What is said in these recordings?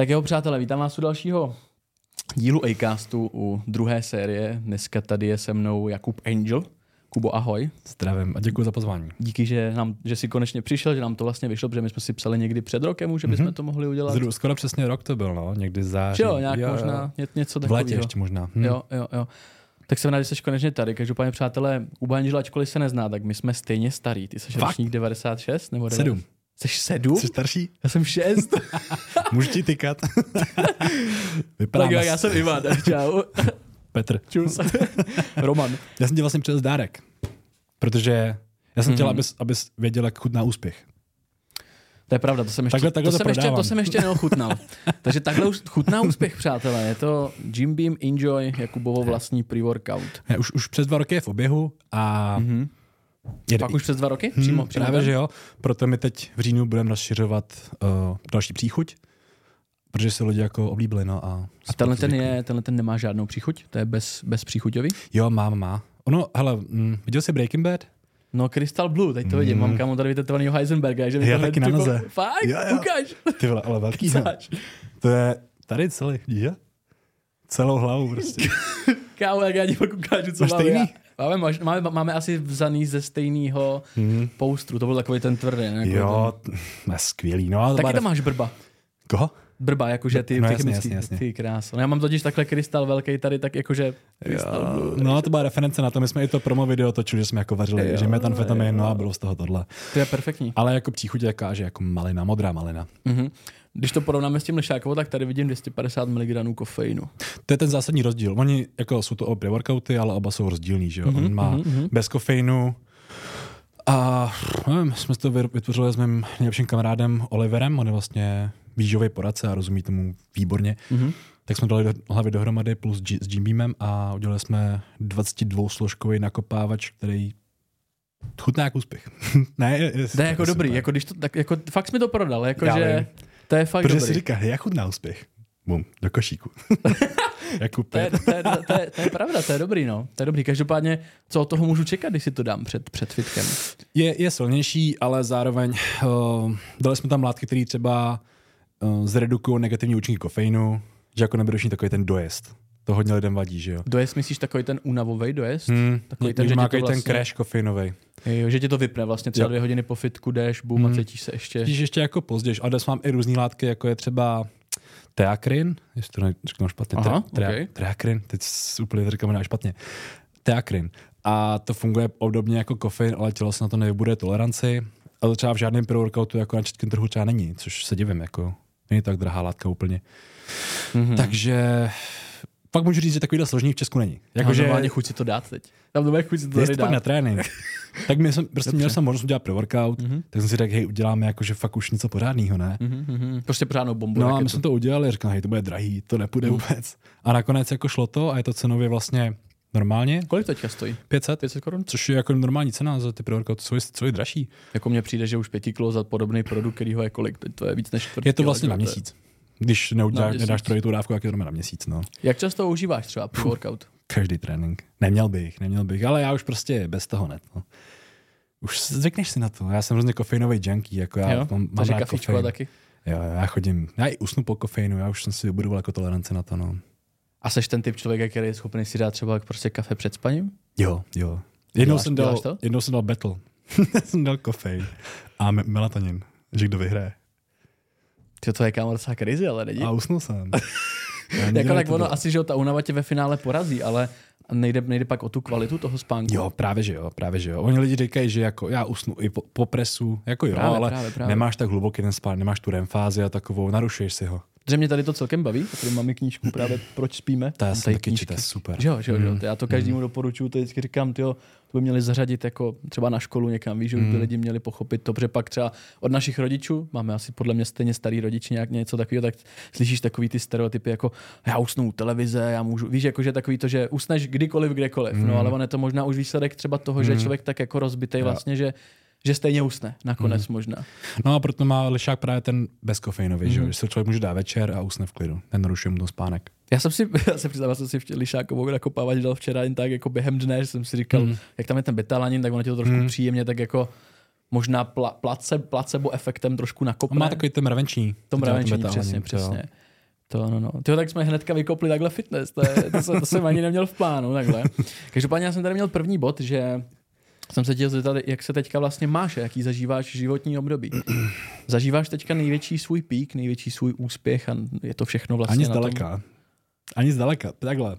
Tak jo, přátelé, vítám vás u dalšího dílu Acastu u druhé série. Dneska tady je se mnou Jakub Angel. Kubo, ahoj. Zdravím a děkuji za pozvání. Díky, že, nám, že jsi konečně přišel, že nám to vlastně vyšlo, protože my jsme si psali někdy před rokem, že bychom mm-hmm. to mohli udělat. Zru, skoro přesně rok to byl, no, někdy září. Jo, nějak jo, možná ně, něco takového. V létě ještě možná. Hm. Jo, jo, jo. Tak jsem rád, že jsi konečně tady. Každopádně, přátelé, Kuba Angel, ačkoliv se nezná, tak my jsme stejně starý. Ty jsi ročník 96 nebo 9? 7. Jsi sedm? Jsi starší? Já jsem šest. Můžu ti tykat. Vypadám tak jo, já jsem Ivan, čau. Petr. Čus. Roman. Já jsem ti vlastně přes dárek, protože já jsem mm-hmm. chtěl, mhm. abys, abys věděl, jak chutná úspěch. To je pravda, to jsem ještě, takhle, takhle to, to, jsem ještě, to jsem ještě neochutnal. Takže takhle už chutná úspěch, přátelé. Je to Jim Beam Enjoy, Jakubovo vlastní pre-workout. Už, už přes dva roky je v oběhu a mm-hmm. Je, Pak už přes dva roky? Hmm, přímo, přímo právě, že jo. Proto my teď v říjnu budeme rozšiřovat uh, další příchuť, protože se lidi jako oblíbili. No, a a tenhle ten, je, tenhle ten nemá žádnou příchuť? To je bez, bez příchuťový? Jo, mám, má. Ono, hele, mm, viděl jsi Breaking Bad? No Crystal Blue, teď to vidím, mm. mám kámo tady vytetovanýho Heisenberga, že Já taky na noze. Fakt? Jo, jo. Ukáž. Ty vole, ale velký. to je tady celý, je? Celou hlavu prostě. kámo, jak já ti pak ukážu, co Máš mám stejný? Máme, máme, máme asi vzaný ze stejného hmm. postru, to byl takový ten tvrdý. Ne? Jo, ten... skvělý. No, Taky tam máš brba. Koho? Brba, jakože ty, no, ty jasně, jasně, jasně. ty krás. No, já mám totiž takhle krystal velký tady, tak jakože krystal No to byla reference na to, my jsme i to promo video točili, že jsme jako vařili, jo, že metamfetamin, no a bylo z toho tohle. To je perfektní. Ale jako příchuť jaká, že jako malina, modrá malina. Mm-hmm. Když to porovnáme s tím lešákovou, tak tady vidím 250 mg kofeinu. To je ten zásadní rozdíl. Oni jako jsou to obě workouty, ale oba jsou rozdílní. Že jo? Mm-hmm, On má mm-hmm. bez kofeinu a nevím, jsme to vytvořili s mým nejlepším kamarádem Oliverem, on je vlastně výživový poradce a rozumí tomu výborně. Mm-hmm. Tak jsme dali do, hlavy dohromady plus G, s Jim Beamem a udělali jsme 22 složkový nakopávač, který chutná jako úspěch. ne, je, je, to je jako dobrý, jako když to, tak, jako, fakt jsme to prodal, jako Já že... Vím. To je fakt Protože dobrý. si říká, jak chutná úspěch. Bum, do košíku. jako to, je, to, je, to, je, to je pravda, to je dobrý, no. To je dobrý. Každopádně, co od toho můžu čekat, když si to dám před, před fitkem? Je, je silnější, ale zároveň uh, dali jsme tam látky, které třeba uh, zredukují negativní účinky kofeinu, že jako nebereš takový ten dojezd. To hodně lidem vadí, že jo. Dojezd myslíš takový ten únavový dojezd? Hmm, takový ten, že má vlastně... ten crash kofeinový. Jo, že ti to vypne vlastně třeba jo. dvě hodiny po fitku, jdeš, boom hmm. a cítíš se ještě. Cítíš ještě jako později. A dnes mám i různé látky, jako je třeba teakrin, jestli to řeknu špatně, Aha, tre, okay. teakrin, teď úplně to říkám špatně. Teakrin. A to funguje obdobně jako kofein, ale tělo se na to nevybude toleranci. A to třeba v žádném pro-workoutu jako na českém trhu třeba není, což se divím, jako není tak drahá látka úplně. Mm-hmm. Takže fakt můžu říct, že takovýhle složení v Česku není. Jako, že... Chuť si to dát teď. Mám to chuť si to tady dát. na trénink. tak my jsem, prostě Dobře. měl jsem možnost udělat pre-workout, mm-hmm. tak jsem si řekl, hej, uděláme jako, že fakt už něco pořádného, ne? Mm-hmm. Prostě pořádnou bombu. No a my jsme to udělali, říkal, hej, to bude drahý, to nepůjde mm. vůbec. A nakonec jako šlo to a je to cenově vlastně normálně. Kolik teďka stojí? 500. 500 korun? Což je jako normální cena za ty pre-workouty, co je, co je dražší. Jako mně přijde, že už 5 kilo za podobný produkt, který ho je kolik, to je víc než čtvrt Je to vlastně na měsíc. Když neuděláš, nedáš trojitou dávku, jak je to na měsíc. No. Jak často užíváš třeba pro workout? Každý trénink. Neměl bych, neměl bych, ale já už prostě bez toho net. No. Už zvykneš si na to. Já jsem hrozně kofeinový junkie. Jako já jo? mám, mám taky? Jo, já chodím, já i usnu po kofeinu, já už jsem si vybudoval jako toleranci na to. No. A seš ten typ člověka, který je schopný si dát třeba prostě kafe před spaním? Jo, jo. Jednou, děláš, jsem, dal, jednou jsem dal battle. jsem dal kofein a melatonin, že kdo vyhraje. To, to je kámo docela crazy, ale není. A usnul jsem. jako tak ono asi, že ta únava tě ve finále porazí, ale nejde, nejde pak o tu kvalitu toho spánku. Jo, právě že jo, právě že jo. Oni lidi říkají, že jako já usnu i po, po presu, jako jo, právě, ale právě, právě. nemáš tak hluboký ten spán, nemáš tu REM fázi a takovou, narušuješ si ho. Že mě tady to celkem baví, tady máme knížku právě Proč spíme. To já jsem taky četl, super. Že jo, že jo, mm. já to každému mm. doporučuji, to vždycky říkám, tyjo, to by měli zařadit jako třeba na školu někam, víš, že by mm. lidi měli pochopit to, protože pak třeba od našich rodičů, máme asi podle mě stejně starý rodiči nějak něco takového, tak slyšíš takový ty stereotypy jako já usnu televize, já můžu, víš, jako že takový to, že usneš kdykoliv, kdekoliv, mm. no ale on je to možná už výsledek třeba toho, mm. že člověk tak jako rozbitej vlastně, že že stejně usne nakonec mm. možná. No a proto má lišák právě ten bezkofeinový, mm. že, se člověk může dát večer a usne v klidu. Nenarušuje mu to spánek. Já jsem si, já se přiznám, jsem si v lišákovou nakopávat dal včera jen tak jako během dne, že jsem si říkal, mm. jak tam je ten betalanin, tak ono tě to trošku mm. příjemně tak jako možná pla, place, placebo efektem trošku nakopne. A má takový ten mravenční. To mravenční, přesně, přesně. To, no, no. Tyjo, tak jsme hnedka vykopli takhle fitness, to, je, to, jsem, to jsem ani neměl v plánu, takhle. Každopádně já jsem tady měl první bod, že jsem se chtěl zeptat, jak se teďka vlastně máš, jaký zažíváš životní období. Zažíváš teďka největší svůj pík, největší svůj úspěch a je to všechno vlastně Ani zdaleka. Tom... Ani zdaleka. Takhle.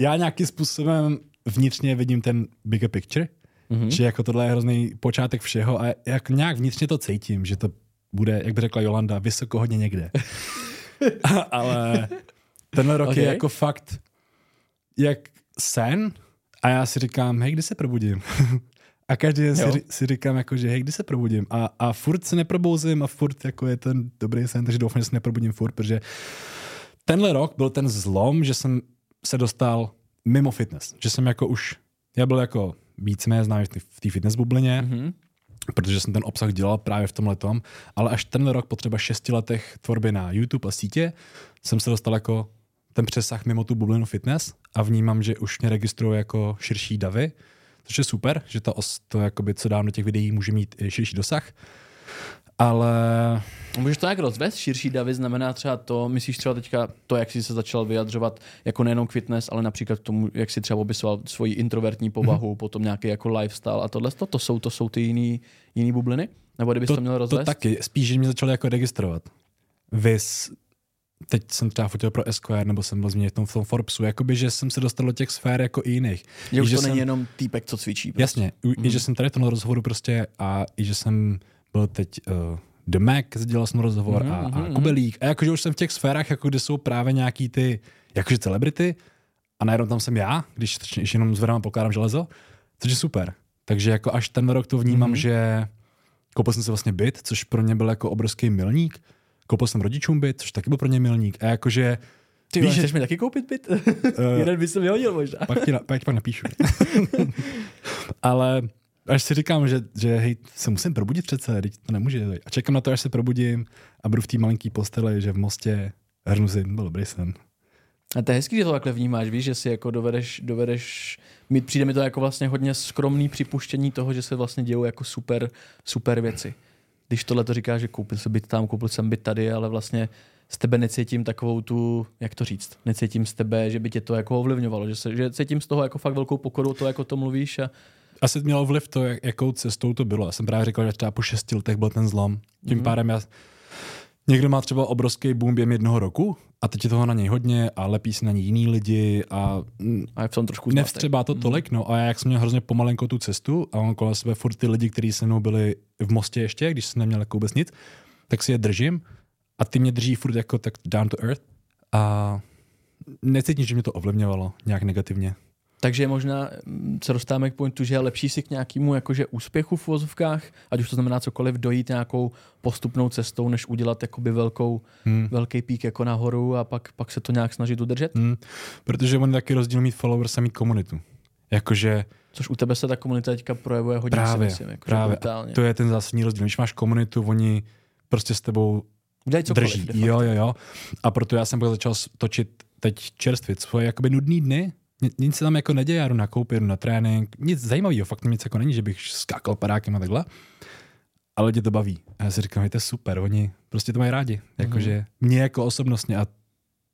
Já nějakým způsobem vnitřně vidím ten bigger picture, mm-hmm. že jako tohle je hrozný počátek všeho a jak nějak vnitřně to cítím, že to bude, jak by řekla Jolanda, vysoko hodně někde. Ale tenhle rok okay. je jako fakt jak sen a já si říkám, hej, kdy se probudím? a každý den si, si, říkám, jako, že hej, kdy se probudím? A, a furt se neprobouzím a furt jako je ten dobrý sen, takže doufám, že se neprobudím furt, protože tenhle rok byl ten zlom, že jsem se dostal mimo fitness. Že jsem jako už, já byl jako víceméně známý v té fitness bublině, mm-hmm. protože jsem ten obsah dělal právě v tom letom, ale až tenhle rok po třeba šesti letech tvorby na YouTube a sítě jsem se dostal jako ten přesah mimo tu bublinu fitness a vnímám, že už mě registruje jako širší davy, což je super, že to, to jakoby, co dám do těch videí, může mít i širší dosah. Ale... Můžeš to nějak rozvést? Širší davy znamená třeba to, myslíš třeba teďka to, jak jsi se začal vyjadřovat jako nejenom k fitness, ale například k tomu, jak jsi třeba opisoval svoji introvertní povahu, mm-hmm. potom nějaký jako lifestyle a tohle, to, to jsou, to jsou ty jiný, jiný bubliny? Nebo kdybys to, to měl rozvést? To taky, spíš, že mě začal jako registrovat. Vys teď jsem třeba fotil pro Esquire, nebo jsem byl zmínit v tom, v tom Forbesu, jakoby, že jsem se dostal do těch sfér jako i jiných. Že už to jsem, není jenom týpek, co cvičí. Prostě. Jasně, mm. i že jsem tady v tom rozhovoru prostě a i že jsem byl teď uh, The Mac, dělal jsem rozhovor mm, a, a mm, Kubelík. A jakože už jsem v těch sférách, jako kde jsou právě nějaký ty, jakože celebrity a najednou tam jsem já, když, když jenom zvedám a pokládám železo, což je super. Takže jako až ten rok to vnímám, mm. že koupil jsem si vlastně byt, což pro mě byl jako obrovský milník, koupil jsem rodičům byt, což taky byl pro ně milník. A jakože ty víš, chceš mi taky koupit byt? Uh, Jeden by se vyhodil možná. pak ti, na, pak, pak napíšu. Ale až si říkám, že, že hej, se musím probudit přece, teď to nemůže. A čekám na to, až se probudím a budu v té malinký posteli, že v mostě hrnu si, byl dobrý sen. A to je hezký, že to takhle vnímáš, víš, že si jako dovedeš, dovedeš mít, přijde mi to jako vlastně hodně skromný připuštění toho, že se vlastně dějou jako super, super věci když tohle to říká, že koupil jsem byt tam, koupil jsem byt tady, ale vlastně z tebe necítím takovou tu, jak to říct, necítím z tebe, že by tě to jako ovlivňovalo, že, se, že cítím z toho jako fakt velkou pokoru, to jako to mluvíš a asi mělo vliv to, jak, jakou cestou to bylo. Já jsem právě říkal, že třeba po šesti letech byl ten zlom. Tím mm-hmm. pádem já, někdo má třeba obrovský boom během jednoho roku a teď je toho na něj hodně a lepí si na něj jiný lidi a, a je v tom trošku nevstřebá to tolik, no a já jak jsem měl hrozně pomalenko tu cestu a on kolem sebe furt ty lidi, kteří se mnou byli v Mostě ještě, když jsem neměl jako vůbec nic, tak si je držím a ty mě drží furt jako tak down to earth a necítím, že mě to ovlivňovalo nějak negativně. Takže možná mm, se dostáváme k pointu, že je lepší si k nějakému jakože úspěchu v vozovkách, ať už to znamená cokoliv, dojít nějakou postupnou cestou, než udělat jakoby velkou, hmm. velký pík jako nahoru a pak, pak se to nějak snažit udržet? Hmm. Protože on je taky rozdíl mít followers a mít komunitu. Jakože... Což u tebe se ta komunita teďka projevuje hodně, právě, si myslím, jako právě. To je ten zásadní rozdíl. Když máš komunitu, oni prostě s tebou Udělej cokoliv, drží. Jo, jo, jo. A proto já jsem pak začal točit teď čerstvit svoje jakoby nudný dny, nic se tam jako neděje, já jdu na koupi, jdu na trénink, nic zajímavého, fakt nic jako není, že bych skákal padákem a takhle, ale lidi to baví. A já si říkám, to je super, oni prostě to mají rádi, jakože mm-hmm. mě jako osobnostně a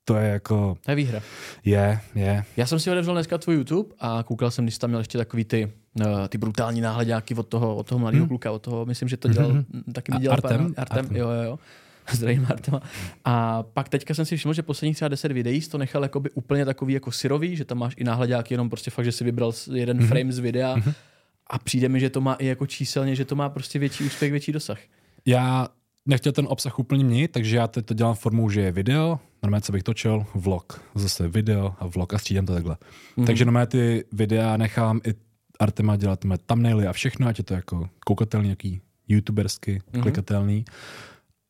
to je jako... To je výhra. Je, je. Já jsem si odevřel dneska tvůj YouTube a koukal jsem, když tam měl ještě takový ty, uh, ty brutální náhledáky od toho, od toho mladého hmm. kluka, od toho, myslím, že to dělal, mm-hmm. taky mi dělal Artem, Artem, Artem, jo, jo, jo. Zdravím Martema. A pak teďka jsem si všiml, že posledních třeba 10 videí to nechal jakoby úplně takový jako syrový, že tam máš i náhledák jenom prostě fakt, že si vybral jeden mm-hmm. frame z videa mm-hmm. a přijde mi, že to má i jako číselně, že to má prostě větší úspěch, větší dosah. Já nechtěl ten obsah úplně měnit, takže já teď to dělám formou, že je video, normálně co bych točil, vlog, zase video a vlog a střídám to takhle. Mm-hmm. Takže normálně ty videa nechám i Artema dělat thumbnaily a všechno, ať je to jako koukatelný, nějaký youtubersky, mm-hmm. klikatelný.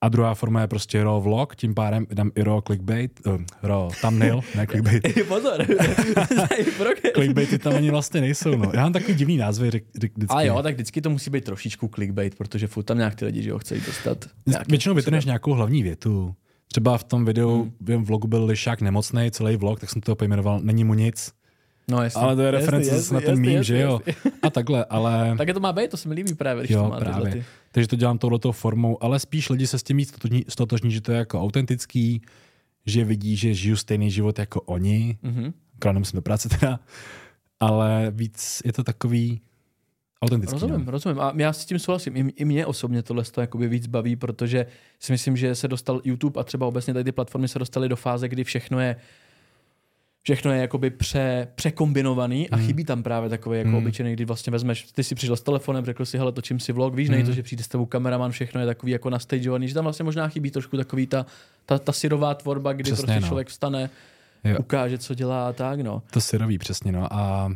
A druhá forma je prostě raw vlog, tím pádem dám i raw clickbait, uh, raw thumbnail, ne clickbait. Pozor, clickbaity tam ani vlastně nejsou, no. Já mám takový divný názvy vždycky. A jo, tak vždycky to musí být trošičku clickbait, protože furt tam nějak ty lidi, že ho chcejí dostat. Většinou vytrhneš nějakou hlavní větu. Třeba v tom videu, hmm. v vlogu byl Lišák nemocný, celý vlog, tak jsem to pojmenoval Není mu nic. No, jasný. Ale to je reference jasný, na ten mím, že jo? A takhle, ale... Tak je to má být, to se mi líbí právě, když jo, to má právě. Ty. Takže to dělám touhletou formou, ale spíš lidi se s tím víc stotožní, že to je jako autentický, že vidí, že žiju stejný život jako oni, mm-hmm. nemusím do práce teda, ale víc je to takový autentický. Rozumím, no. rozumím. A já s tím souhlasím. I, I mě osobně tohle to jakoby víc baví, protože si myslím, že se dostal YouTube a třeba obecně tady ty platformy se dostaly do fáze, kdy všechno je všechno je jakoby pře, překombinovaný a hmm. chybí tam právě takový jako hmm. obyčejný, kdy vlastně vezmeš, ty si přišel s telefonem, řekl si, hele, točím si vlog, víš, hmm. nejde to, že přijde s tebou kameraman, všechno je takový jako nastageovaný, že tam vlastně možná chybí trošku takový ta, ta, ta syrová tvorba, kdy přesně, prostě no. člověk vstane, jo. ukáže, co dělá a tak, no. To syrový, přesně, no. A,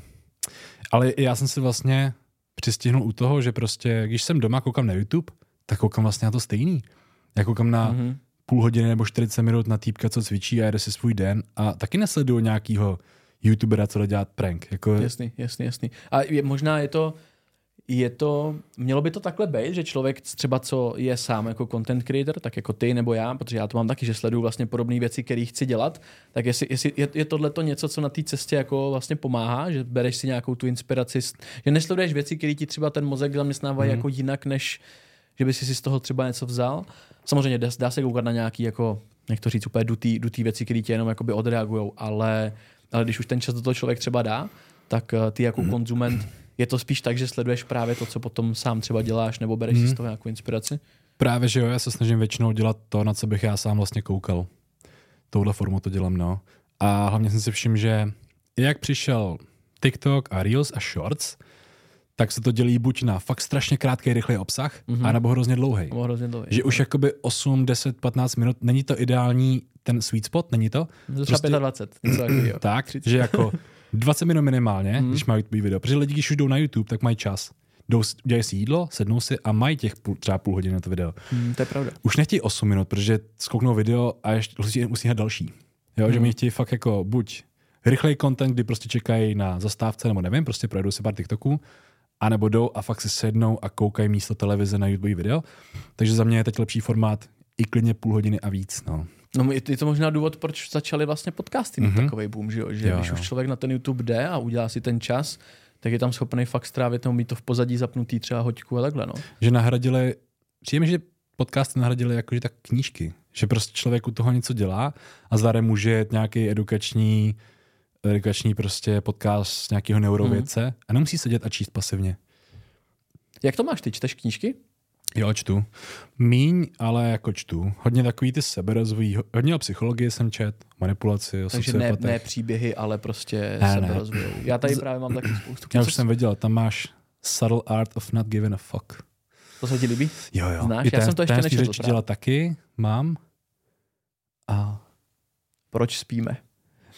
ale já jsem si vlastně přistihnul u toho, že prostě, když jsem doma, koukám na YouTube, tak koukám vlastně na to stejný. Já koukám na mm-hmm půl hodiny nebo 40 minut na týpka, co cvičí a jede si svůj den a taky nesleduju nějakýho youtubera, co jde dělat prank. Jako... Jasný, jasný, jasný. A je, možná je to, je to, mělo by to takhle být, že člověk třeba, co je sám jako content creator, tak jako ty nebo já, protože já to mám taky, že sleduju vlastně podobné věci, které chci dělat, tak jestli, jestli je, je tohle to něco, co na té cestě jako vlastně pomáhá, že bereš si nějakou tu inspiraci, že nesleduješ věci, které ti třeba ten mozek zaměstnávají mm. jako jinak, než že by si si z toho třeba něco vzal. Samozřejmě dá, dá se koukat na nějaký, jako, jak to říct, úplně dutý, dutý věci, které tě jenom jakoby odreagujou, ale, ale když už ten čas do toho člověk třeba dá, tak eh, ty jako mm. konzument, je to spíš tak, že sleduješ právě to, co potom sám třeba děláš, nebo bereš mm. si z mhm. toho nějakou inspiraci? Právě, že jo, já se snažím většinou dělat to, na co bych já sám vlastně koukal. Touhle formou to dělám, no. A hlavně jsem si všiml, že jak přišel TikTok a Reels a Shorts, tak se to dělí buď na fakt strašně krátký, rychlý obsah, mm-hmm. anebo hrozně dlouhý. hrozně dlouhý. Že už jakoby 8, 10, 15 minut, není to ideální ten sweet spot, není to? Prostě, 25, něco Tak, 30. že jako 20 minut minimálně, mm. když mají video. Protože lidi, když už jdou na YouTube, tak mají čas. Jdou, dělají si jídlo, sednou si a mají těch půl, třeba půl hodiny na to video. Mm, to je pravda. Už nechtějí 8 minut, protože skouknou video a ještě musí, musí hned další. Jo, mm. že mi chtějí fakt jako buď rychlej content, kdy prostě čekají na zastávce, nebo nevím, prostě projedou si pár TikToků, a nebo jdou a fakt si sednou a koukají místo televize na YouTube video. Takže za mě je teď lepší formát i klidně půl hodiny a víc. No. No je to možná důvod, proč začali vlastně podcasty mm-hmm. takový boom, že, jo? že jo, když jo. už člověk na ten YouTube jde a udělá si ten čas, tak je tam schopný fakt strávit nebo mít to v pozadí zapnutý třeba hoďku a takhle. No. Že nahradili, přijeme, že podcasty nahradili jakože tak knížky, že prostě člověk u toho něco dělá a zároveň může jet nějaký edukační edukační prostě podcast z nějakého neurovědce hmm. a nemusí sedět a číst pasivně. Jak to máš? Ty čteš knížky? Jo, čtu. Míň, ale jako čtu. Hodně takový ty seberozvojí, hodně o psychologii jsem čet, manipulaci, o Takže ne, ne, příběhy, ale prostě ne, seberozvoj. Ne. Já tady právě mám taky spoustu. Já už jsem viděl, tam máš Subtle Art of Not Giving a Fuck. To se ti líbí? Jo, jo. Znáš? I Já ten, jsem to ještě nečetl. dělat taky, mám. A proč spíme?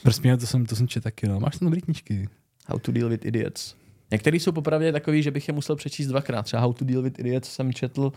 Prsměl, to jsem, to jsem čet taky, no. Máš tam dobrý knížky. How to deal with idiots. Některý jsou popravdě takový, že bych je musel přečíst dvakrát. Třeba How to deal with idiots jsem četl,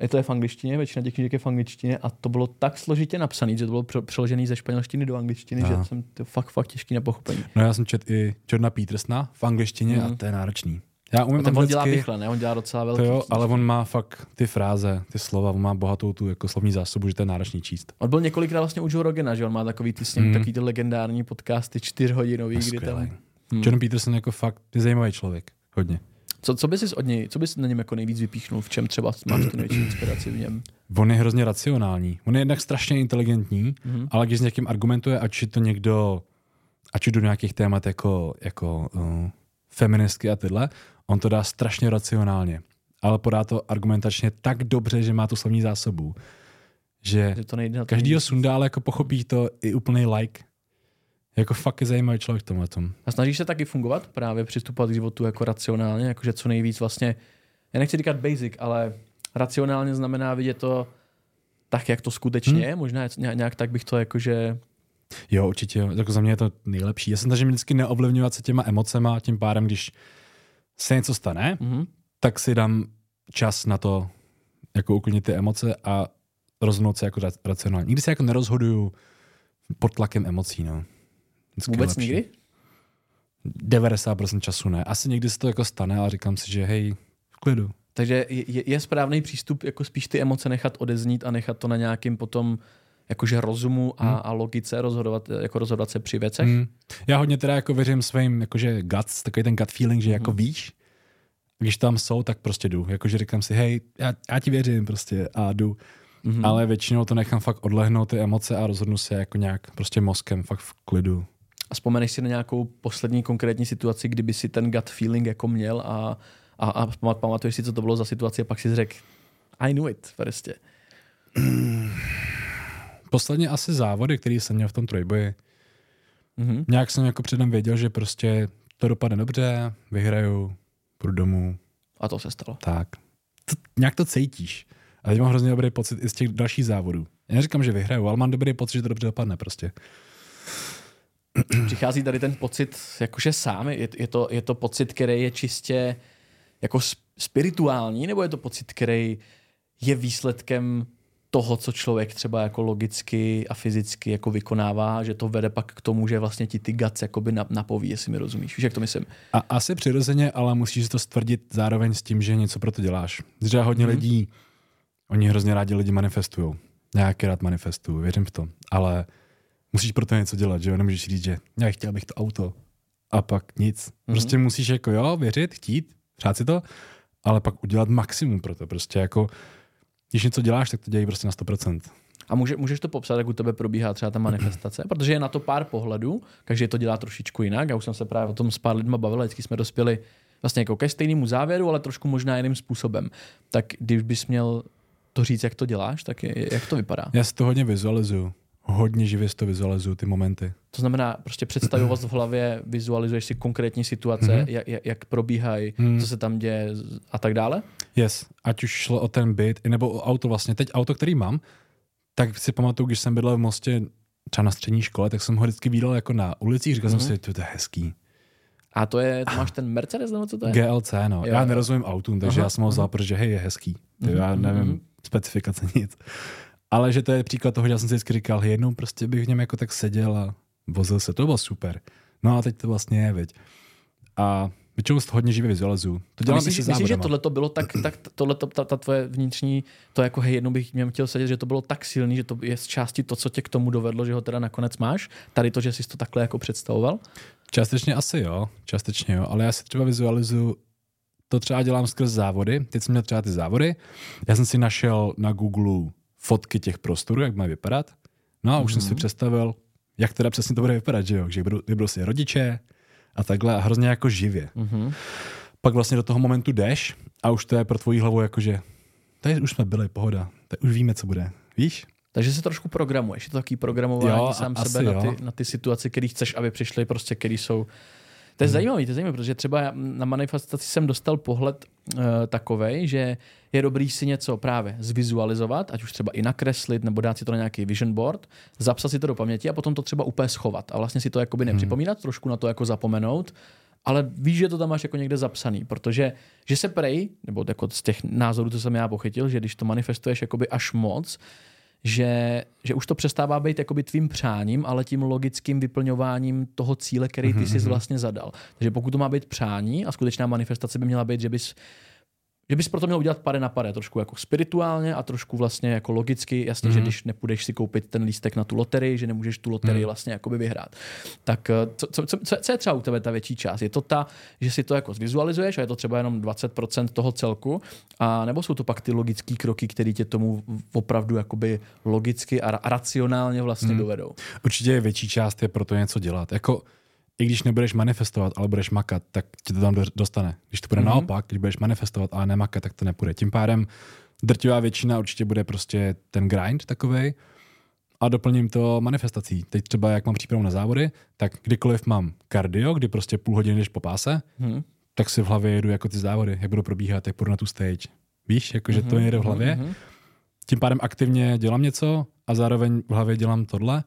je to je v angličtině, většina těch knížek je v angličtině a to bylo tak složitě napsané, že to bylo přeložené ze španělštiny do angličtiny, Aha. že jsem to fakt, fakt těžký na pochopení. No já jsem čet i Jordana Petersna v angličtině mm. a to je náročný. Já umím a on dělá rychle, ne? On dělá docela velký. To jo, ale on má fakt ty fráze, ty slova, on má bohatou tu jako slovní zásobu, že to je náročný číst. On byl několikrát vlastně u Joe Rogana, že on má takový ty, mm. takový ty legendární podcasty čtyřhodinový, kdy tam... Hmm. John Peterson jako fakt je zajímavý člověk, hodně. Co, co bys od něj, co bys na něm jako nejvíc vypíchnul, v čem třeba máš tu největší inspiraci v něm? On je hrozně racionální. On je jednak strašně inteligentní, mm-hmm. ale když s někým argumentuje, ať je to někdo, ať do nějakých témat jako, jako uh, feministky a tyhle, On to dá strašně racionálně, ale podá to argumentačně tak dobře, že má tu slovní zásobu, že, že to nejde každýho sundá, ale jako pochopí to i úplný like. Jako fakt je zajímavý člověk v tomhle tom. A snažíš se taky fungovat právě přistupovat k životu jako racionálně, jakože co nejvíc vlastně, já nechci říkat basic, ale racionálně znamená vidět to tak, jak to skutečně hmm. je, možná nějak tak bych to jakože Jo, určitě. Jako za mě je to nejlepší. Já se snažím vždycky neovlivňovat se těma emocema, tím pádem, když se něco stane, mm-hmm. tak si dám čas na to, jako uklidnit ty emoce a rozhodnout se jako racionálně. Nikdy se jako nerozhoduju pod tlakem emocí, no. Vždycky Vůbec nikdy? 90% času ne. Asi někdy se to jako stane, ale říkám si, že hej, v klidu. Takže je, je správný přístup jako spíš ty emoce nechat odeznít a nechat to na nějakým potom jakože rozumu a, hmm. a logice rozhodovat, jako rozhodovat se při věcech? Hmm. Já hodně teda jako věřím svým jakože guts, takový ten gut feeling, že jako hmm. víš, když tam jsou, tak prostě jdu. Jakože říkám si, hej, já, já ti věřím prostě a jdu. mm-hmm. ale většinou to nechám fakt odlehnout ty emoce a rozhodnu se jako nějak prostě mozkem fakt v klidu. A vzpomeneš si na nějakou poslední konkrétní situaci, kdyby si ten gut feeling jako měl a, a, a pamatuješ si, co to bylo za situaci a pak si řekl, I knew it, prostě. Posledně asi závody, který jsem měl v tom trojboji. Mm-hmm. Nějak jsem jako předem věděl, že prostě to dopadne dobře, vyhraju, půjdu domů. A to se stalo. Tak. To, nějak to cítíš. A teď mám hrozně dobrý pocit i z těch dalších závodů. Já neříkám, že vyhraju, ale mám dobrý pocit, že to dobře dopadne prostě. Přichází tady ten pocit jakože sám? Je, je, to, je to pocit, který je čistě jako spirituální, nebo je to pocit, který je výsledkem toho, co člověk třeba jako logicky a fyzicky jako vykonává, že to vede pak k tomu, že vlastně ti ty guts jakoby napoví, jestli mi rozumíš. Víš, jak to myslím? A asi přirozeně, ale musíš to stvrdit zároveň s tím, že něco pro to děláš. Třeba hodně mm-hmm. lidí, oni hrozně rádi lidi manifestují. Nějaký rád manifestuju, věřím v to. Ale musíš pro to něco dělat, že jo? Nemůžeš říct, že já chtěl bych to auto a pak nic. Mm-hmm. Prostě musíš jako jo, věřit, chtít, přát si to, ale pak udělat maximum pro to. Prostě jako když něco děláš, tak to dělají prostě na 100%. A může, můžeš to popsat, jak u tebe probíhá třeba ta manifestace? Protože je na to pár pohledů, každý to dělá trošičku jinak. Já už jsem se právě o tom s pár lidma bavil, vždycky jsme dospěli vlastně jako ke stejnému závěru, ale trošku možná jiným způsobem. Tak když bys měl to říct, jak to děláš, tak je, jak to vypadá? Já si to hodně vizualizuju hodně živě to vizualizuju, ty momenty. To znamená, prostě představivost v hlavě, vizualizuješ si konkrétní situace, mm-hmm. jak, jak probíhají, mm. co se tam děje a tak dále? Yes, ať už šlo o ten byt, nebo o auto vlastně. Teď auto, který mám, tak si pamatuju, když jsem bydlel v Mostě třeba na střední škole, tak jsem ho vždycky viděl jako na ulicích, říkal mm-hmm. jsem mhm. si, to je hezký. A to je, to máš ten Mercedes, nebo co to je? GLC, no. Jo, já nerozumím autům, takže aha, já jsem ho vzal, protože hej, je hezký. Mm-hmm. Já nevím mm-hmm. specifikace nic. Ale že to je příklad toho, že já jsem si vždycky říkal, jednou prostě bych v něm jako tak seděl a vozil se, to bylo super. No a teď to vlastně je, viď. A většinou to hodně živě vizualizuju. To dělám myslíš, myslíš že tohle to bylo tak, tak tohle ta, ta, tvoje vnitřní, to jako hej, jednou bych měl chtěl sedět, že to bylo tak silný, že to je z části to, co tě k tomu dovedlo, že ho teda nakonec máš? Tady to, že jsi to takhle jako představoval? Částečně asi jo, částečně jo, ale já si třeba vizualizuju to třeba dělám skrz závody. Teď jsem měl třeba ty závody. Já jsem si našel na Google fotky těch prostorů, jak mají vypadat. No a už mm-hmm. jsem si mhm. představil, jak teda přesně to bude vypadat, že jo? Že vybudou si rodiče a takhle a hrozně jako živě. Mm-hmm. Pak vlastně do toho momentu jdeš a už to je pro tvoji hlavu jakože tady už jsme byli, pohoda, tady už víme, co bude. Víš? Takže se trošku programuješ. Je to takový programování jo, sám sebe na ty, na ty situace, které chceš, aby přišly, prostě, které jsou to je hmm. zajímavé, to je zajímavé, protože třeba na manifestaci jsem dostal pohled uh, takový, že je dobrý si něco právě zvizualizovat, ať už třeba i nakreslit, nebo dát si to na nějaký vision board, zapsat si to do paměti a potom to třeba úplně schovat a vlastně si to jakoby hmm. nepřipomínat, trošku na to jako zapomenout, ale víš, že to tam máš jako někde zapsaný, protože že se prej, nebo jako z těch názorů, co jsem já pochytil, že když to manifestuješ jakoby až moc, že, že už to přestává být jakoby tvým přáním, ale tím logickým vyplňováním toho cíle, který ty mm-hmm. jsi vlastně zadal. Takže pokud to má být přání a skutečná manifestace by měla být, že bys že bys proto měl udělat pade na pade, trošku jako spirituálně a trošku vlastně jako logicky. Jasně, mm-hmm. že mhm. když nepůjdeš si koupit ten lístek na tu loterii, že nemůžeš tu loterii mm. vlastně jakoby vyhrát. Tak eh, co, co, co, co, je třeba u tebe ta větší část? Je to ta, že si to jako zvizualizuješ a je to třeba jenom 20% toho celku, a nebo jsou to pak ty logické kroky, které tě tomu opravdu jakoby logicky a racionálně vlastně mm. dovedou? Určitě je větší část je pro to něco dělat. Jako i když nebudeš manifestovat, ale budeš makat, tak ti to tam dostane. Když to bude mm-hmm. naopak, když budeš manifestovat, ale nemakat, tak to nepůjde. Tím pádem drtivá většina určitě bude prostě ten grind takový a doplním to manifestací. Teď třeba, jak mám přípravu na závody, tak kdykoliv mám kardio, kdy prostě půl hodiny jdeš po páse, mm. tak si v hlavě jedu jako ty závody, jak budou probíhat, jak půjdu na tu stage. Víš, jakože mm-hmm. to jede v mhm, hlavě. Mm-hmm. Tím pádem aktivně dělám něco a zároveň v hlavě dělám tohle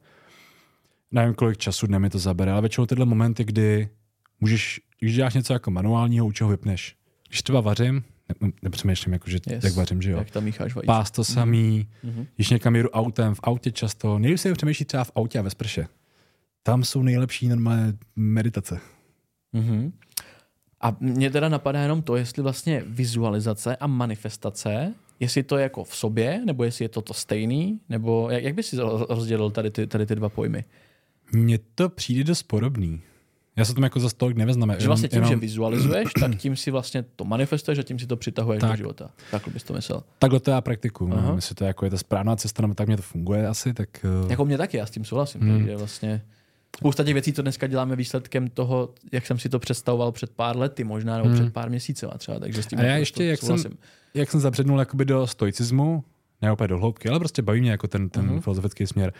nevím, kolik času dne mi to zabere, ale většinou tyhle momenty, kdy můžeš, když děláš něco jako manuálního, u čeho vypneš. Když třeba vařím, ne, nepřemýšlím, jako, že, yes. jak vařím, že jo. Jak tam mícháš vajíčka. Pás to samý, mm-hmm. když někam jedu autem, v autě často, nejvíc se přemýšlí třeba v autě a ve sprše. Tam jsou nejlepší normálně meditace. Mm-hmm. A mě teda napadá jenom to, jestli vlastně vizualizace a manifestace, jestli to je jako v sobě, nebo jestli je to to stejný, nebo jak, jak bys si rozdělil tady ty, tady ty dva pojmy? Mně to přijde dost podobný. Já se tomu jako za stolik neveznám. Že vlastně tím, jenom... že vizualizuješ, tak tím si vlastně to manifestuješ a tím si to přitahuješ tak. do života. Tak bys to myslel. Takhle to já praktikuju. No. Myslím, to jako je ta správná cesta, nebo tak mě to funguje asi. Tak, uh... Jako mě taky, já s tím souhlasím. Hmm. Takže vlastně spousta těch věcí, co dneska děláme výsledkem toho, jak jsem si to představoval před pár lety, možná nebo hmm. před pár měsíci třeba. Takže s tím a já jako ještě, jak jsem, jak jsem zabřednul jakoby do stoicismu, ne úplně do hloubky, ale prostě baví mě jako ten, ten uh-huh. filozofický směr,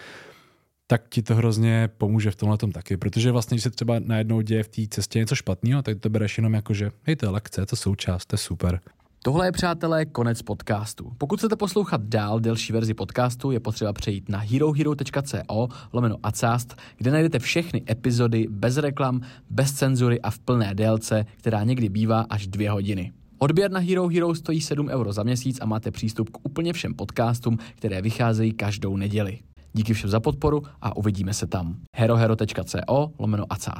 tak ti to hrozně pomůže v tomhle tom taky. Protože vlastně, když se třeba najednou děje v té cestě něco špatného, tak to bereš jenom jako, že hej, to je lekce, to součást, to je super. Tohle je, přátelé, konec podcastu. Pokud chcete poslouchat dál delší verzi podcastu, je potřeba přejít na herohero.co lomeno acast, kde najdete všechny epizody bez reklam, bez cenzury a v plné délce, která někdy bývá až dvě hodiny. Odběr na Hero Hero stojí 7 euro za měsíc a máte přístup k úplně všem podcastům, které vycházejí každou neděli. Díky všem za podporu a uvidíme se tam. herohero.co lomeno acast.